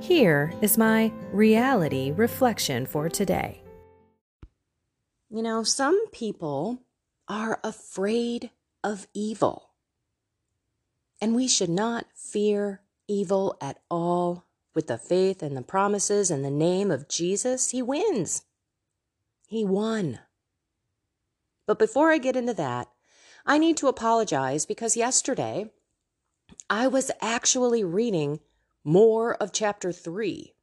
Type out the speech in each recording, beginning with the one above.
Here is my reality reflection for today. You know, some people are afraid of evil. And we should not fear evil at all. With the faith and the promises and the name of Jesus, he wins. He won. But before I get into that, I need to apologize because yesterday I was actually reading more of chapter three.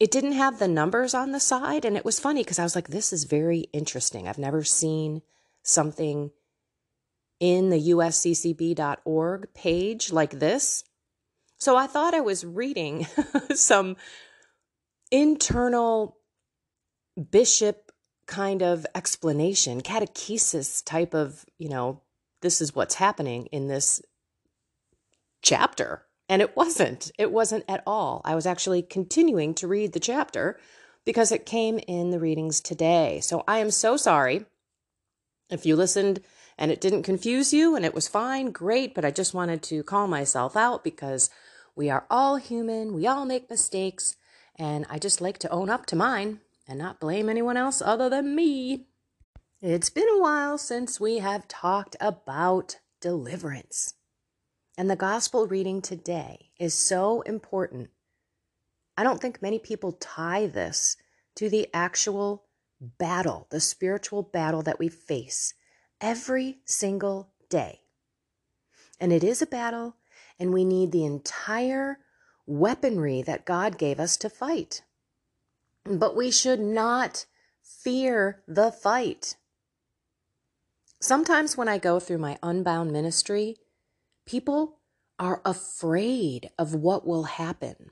It didn't have the numbers on the side, and it was funny because I was like, this is very interesting. I've never seen something in the usccb.org page like this. So I thought I was reading some internal bishop kind of explanation, catechesis type of, you know, this is what's happening in this chapter. And it wasn't. It wasn't at all. I was actually continuing to read the chapter because it came in the readings today. So I am so sorry if you listened and it didn't confuse you and it was fine, great, but I just wanted to call myself out because we are all human, we all make mistakes, and I just like to own up to mine and not blame anyone else other than me. It's been a while since we have talked about deliverance. And the gospel reading today is so important. I don't think many people tie this to the actual battle, the spiritual battle that we face every single day. And it is a battle, and we need the entire weaponry that God gave us to fight. But we should not fear the fight. Sometimes when I go through my unbound ministry, people are afraid of what will happen.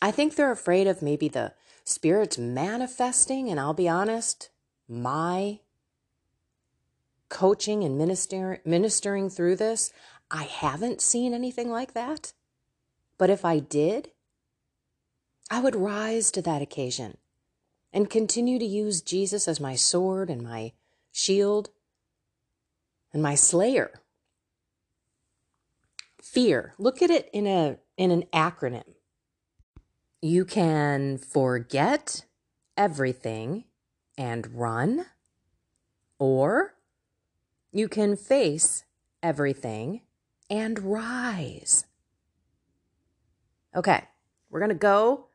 I think they're afraid of maybe the spirits manifesting, and I'll be honest, my coaching and minister, ministering through this, I haven't seen anything like that. But if I did, I would rise to that occasion and continue to use Jesus as my sword and my shield and my slayer fear. Look at it in a in an acronym. You can forget everything and run, or you can face everything and rise. Okay, we're going to go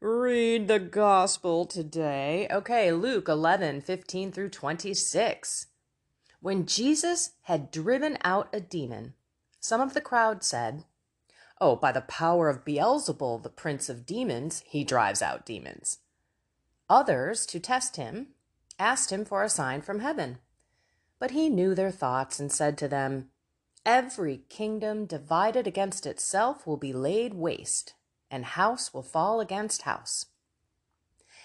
read the gospel today. Okay, Luke 11, 15 through 26. When Jesus had driven out a demon, some of the crowd said, Oh, by the power of Beelzebul, the prince of demons, he drives out demons. Others, to test him, asked him for a sign from heaven. But he knew their thoughts and said to them, Every kingdom divided against itself will be laid waste, and house will fall against house.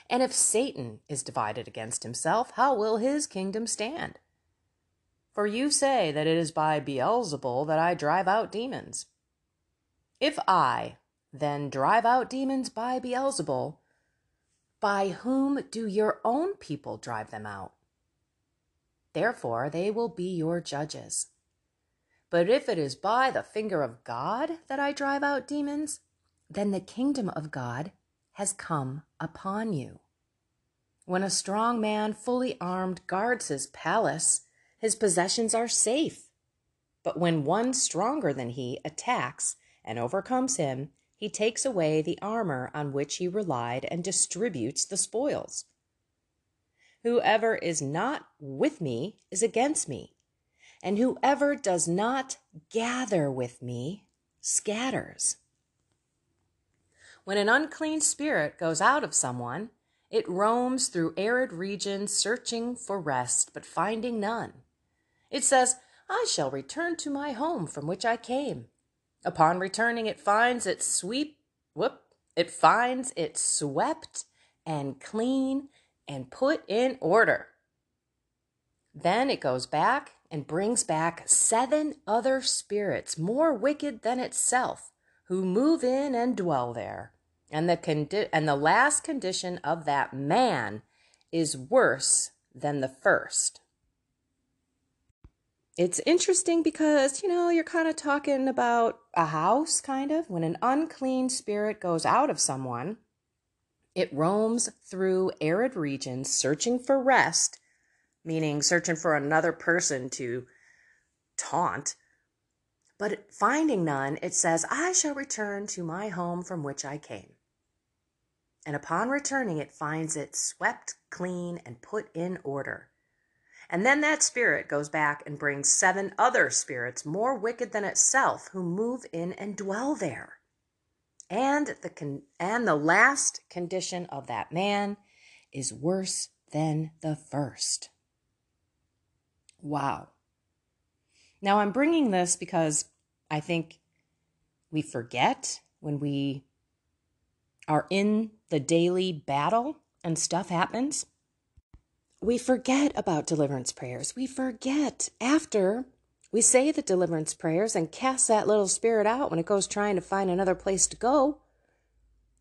And if Satan is divided against himself, how will his kingdom stand? For you say that it is by Beelzebul that I drive out demons. If I, then, drive out demons by Beelzebul, by whom do your own people drive them out? Therefore, they will be your judges. But if it is by the finger of God that I drive out demons, then the kingdom of God has come upon you. When a strong man, fully armed, guards his palace, his possessions are safe. But when one stronger than he attacks and overcomes him, he takes away the armor on which he relied and distributes the spoils. Whoever is not with me is against me, and whoever does not gather with me scatters. When an unclean spirit goes out of someone, it roams through arid regions searching for rest, but finding none. It says, I shall return to my home from which I came. Upon returning, it finds it sweep, whoop, it finds it swept and clean and put in order. Then it goes back and brings back seven other spirits more wicked than itself, who move in and dwell there. And the condi- and the last condition of that man is worse than the first. It's interesting because, you know, you're kind of talking about a house, kind of. When an unclean spirit goes out of someone, it roams through arid regions searching for rest, meaning searching for another person to taunt. But finding none, it says, I shall return to my home from which I came. And upon returning, it finds it swept clean and put in order. And then that spirit goes back and brings seven other spirits more wicked than itself who move in and dwell there. And the con- and the last condition of that man is worse than the first. Wow. Now I'm bringing this because I think we forget when we are in the daily battle and stuff happens we forget about deliverance prayers. We forget after we say the deliverance prayers and cast that little spirit out when it goes trying to find another place to go,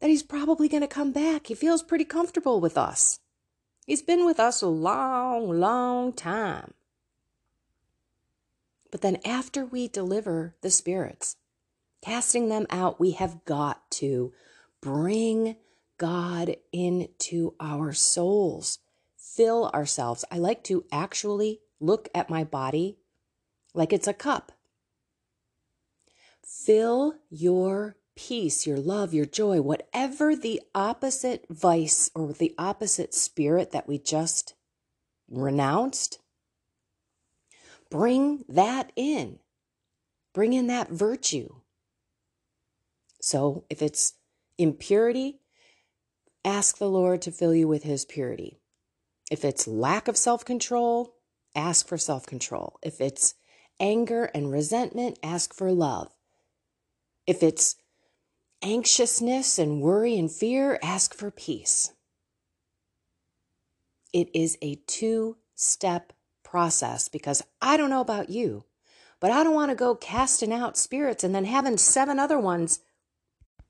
that he's probably going to come back. He feels pretty comfortable with us. He's been with us a long, long time. But then after we deliver the spirits, casting them out, we have got to bring God into our souls fill ourselves. I like to actually look at my body like it's a cup. Fill your peace, your love, your joy, whatever the opposite vice or the opposite spirit that we just renounced, bring that in. Bring in that virtue. So if it's impurity, ask the Lord to fill you with his purity. If it's lack of self control, ask for self control. If it's anger and resentment, ask for love. If it's anxiousness and worry and fear, ask for peace. It is a two step process because I don't know about you, but I don't want to go casting out spirits and then having seven other ones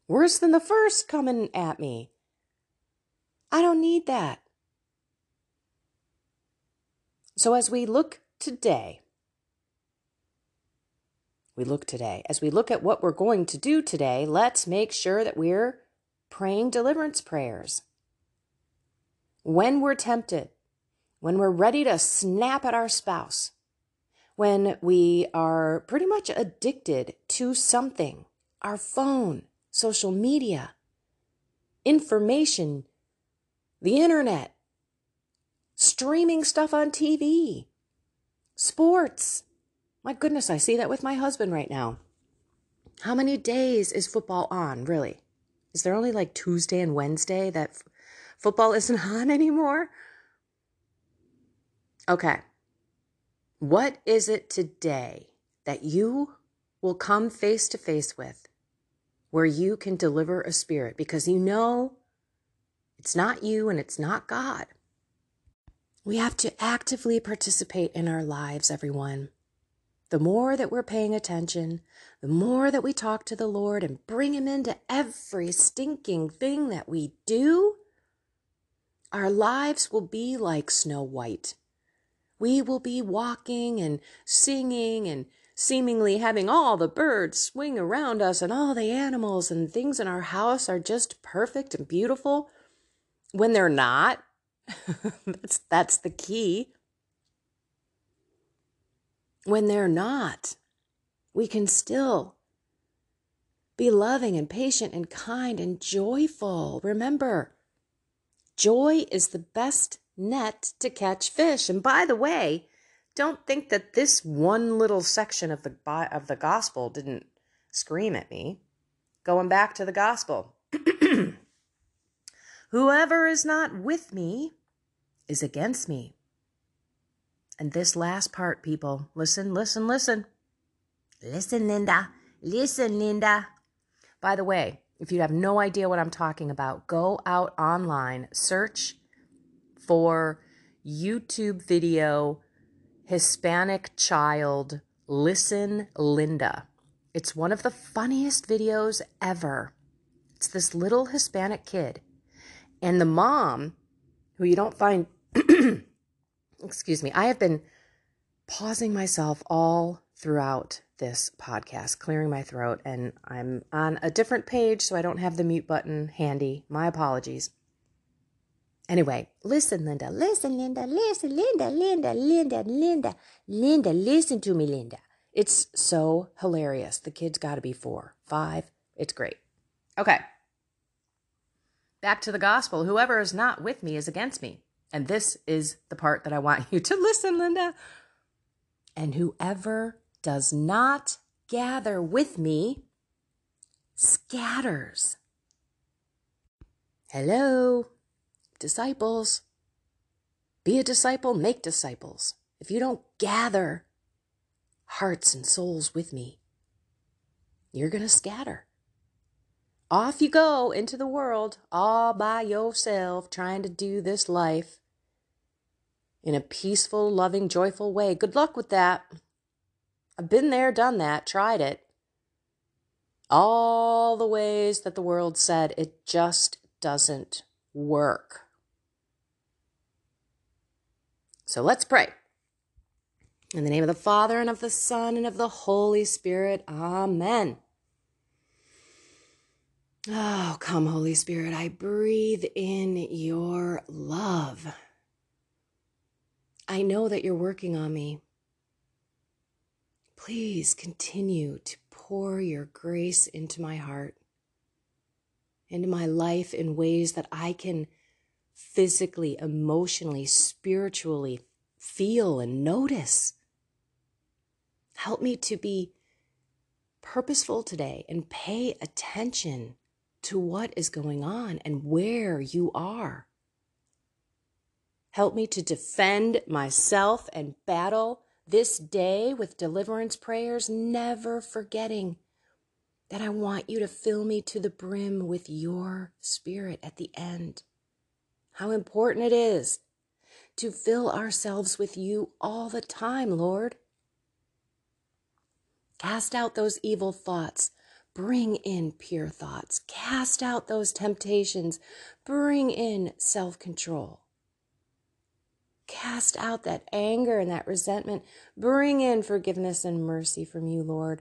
worse than the first coming at me. I don't need that. So as we look today, we look today, as we look at what we're going to do today, let's make sure that we're praying deliverance prayers. When we're tempted, when we're ready to snap at our spouse, when we are pretty much addicted to something, our phone, social media, information, the internet, streaming stuff on TV, sports. My goodness, I see that with my husband right now. How many days is football on, really? Is there only like Tuesday and Wednesday that f- football isn't on anymore? Okay. What is it today that you will come face to face with where you can deliver a spirit because you know it's not you and it's not God? We have to actively participate in our lives, everyone. The more that we're paying attention, the more that we talk to the Lord and bring Him into every stinking thing that we do, our lives will be like Snow White. We will be walking and singing and seemingly having all the birds swing around us and all the animals and things in our house are just perfect and beautiful when they're not. that's that's the key. When they're not, we can still be loving and patient and kind and joyful. Remember, joy is the best net to catch fish. And by the way, don't think that this one little section of the of the gospel didn't scream at me. Going back to the gospel. Whoever is not with me is against me. And this last part, people, listen, listen, listen. Listen, Linda. Listen, Linda. By the way, if you have no idea what I'm talking about, go out online, search for YouTube video Hispanic child Listen Linda. It's one of the funniest videos ever. It's this little Hispanic kid. And the mom, who you don't find, excuse me, I have been pausing myself all throughout this podcast, clearing my throat, and I'm on a different page, so I don't have the mute button handy. My apologies. Anyway, listen, Linda, listen, Linda, listen, Linda, Linda, Linda, Linda, Linda, listen to me, Linda. It's so hilarious. The kid's got to be four, five. It's great. Okay. Back to the gospel. Whoever is not with me is against me. And this is the part that I want you to listen, Linda. And whoever does not gather with me scatters. Hello disciples. Be a disciple, make disciples. If you don't gather hearts and souls with me, you're going to scatter. Off you go into the world all by yourself, trying to do this life in a peaceful, loving, joyful way. Good luck with that. I've been there, done that, tried it. All the ways that the world said it just doesn't work. So let's pray. In the name of the Father, and of the Son, and of the Holy Spirit. Amen. Oh, come, Holy Spirit. I breathe in your love. I know that you're working on me. Please continue to pour your grace into my heart, into my life in ways that I can physically, emotionally, spiritually feel and notice. Help me to be purposeful today and pay attention to what is going on and where you are. Help me to defend myself and battle this day with deliverance prayers, never forgetting that I want you to fill me to the brim with your spirit at the end how important it is to fill ourselves with you all the time, Lord. Cast out those evil thoughts. Bring in pure thoughts. Cast out those temptations. Bring in self control. Cast out that anger and that resentment. Bring in forgiveness and mercy from you, Lord.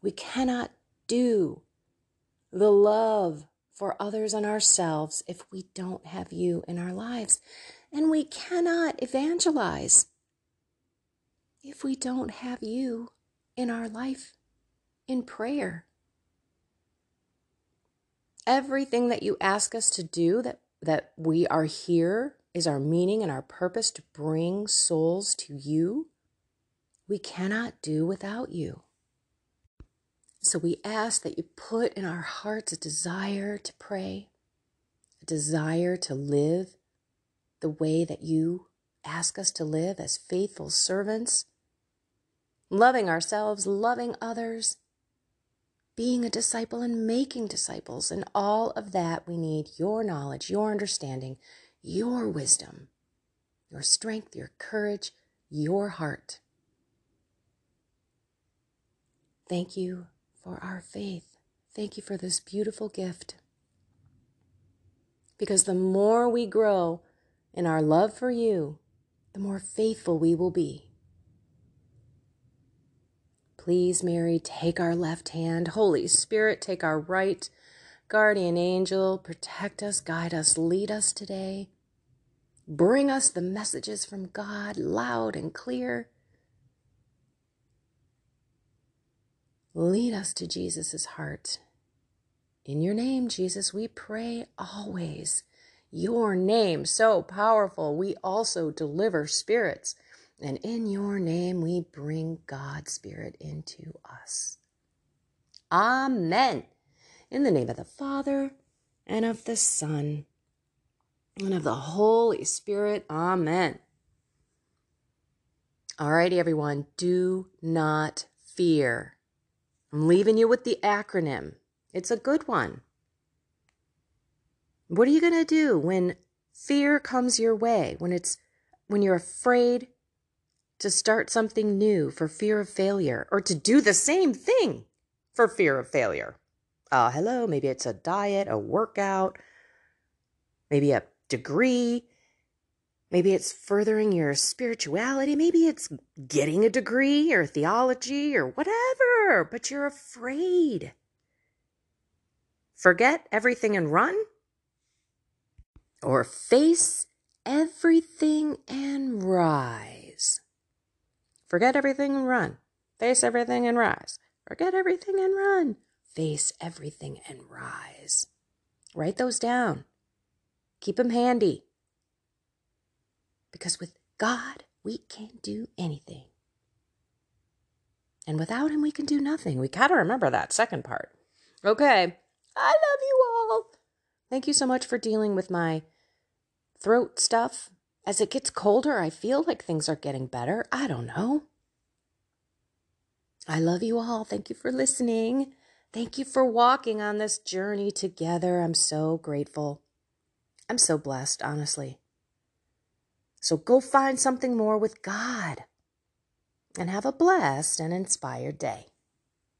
We cannot do the love for others and ourselves if we don't have you in our lives. And we cannot evangelize if we don't have you in our life in prayer. Everything that you ask us to do, that, that we are here, is our meaning and our purpose to bring souls to you. We cannot do without you. So we ask that you put in our hearts a desire to pray, a desire to live the way that you ask us to live as faithful servants, loving ourselves, loving others, being a disciple and making disciples. And all of that, we need your knowledge, your understanding, your wisdom, your strength, your courage, your heart. Thank you for our faith. Thank you for this beautiful gift. Because the more we grow in our love for you, the more faithful we will be. Please, Mary, take our left hand. Holy Spirit, take our right. Guardian angel, protect us, guide us, lead us today. Bring us the messages from God loud and clear. Lead us to Jesus' heart. In your name, Jesus, we pray always. your name, so powerful, we also deliver spirits. And in your name, we bring God's Spirit into us. Amen. In the name of the Father, and of the Son, and of the Holy Spirit. Amen. All righty, everyone. Do not fear. I'm leaving you with the acronym. It's a good one. What are you going to do when fear comes your way, when it's when you're afraid to start something new for fear of failure or to do the same thing for fear of failure? Uh, hello, maybe it's a diet, a workout, maybe a degree, maybe it's furthering your spirituality, maybe it's getting a degree or theology or whatever, but you're afraid. Forget everything and run? Or face everything and rise? Forget everything and run. Face everything and rise. Forget everything and run face everything and rise. Write those down. Keep them handy. Because with God, we can't do anything. And without Him, we can do nothing. We got to remember that second part. Okay. I love you all. Thank you so much for dealing with my throat stuff. As it gets colder, I feel like things are getting better. I don't know. I love you all. Thank you for listening. Thank you for walking on this journey together. I'm so grateful. I'm so blessed, honestly. So go find something more with God and have a blessed and inspired day.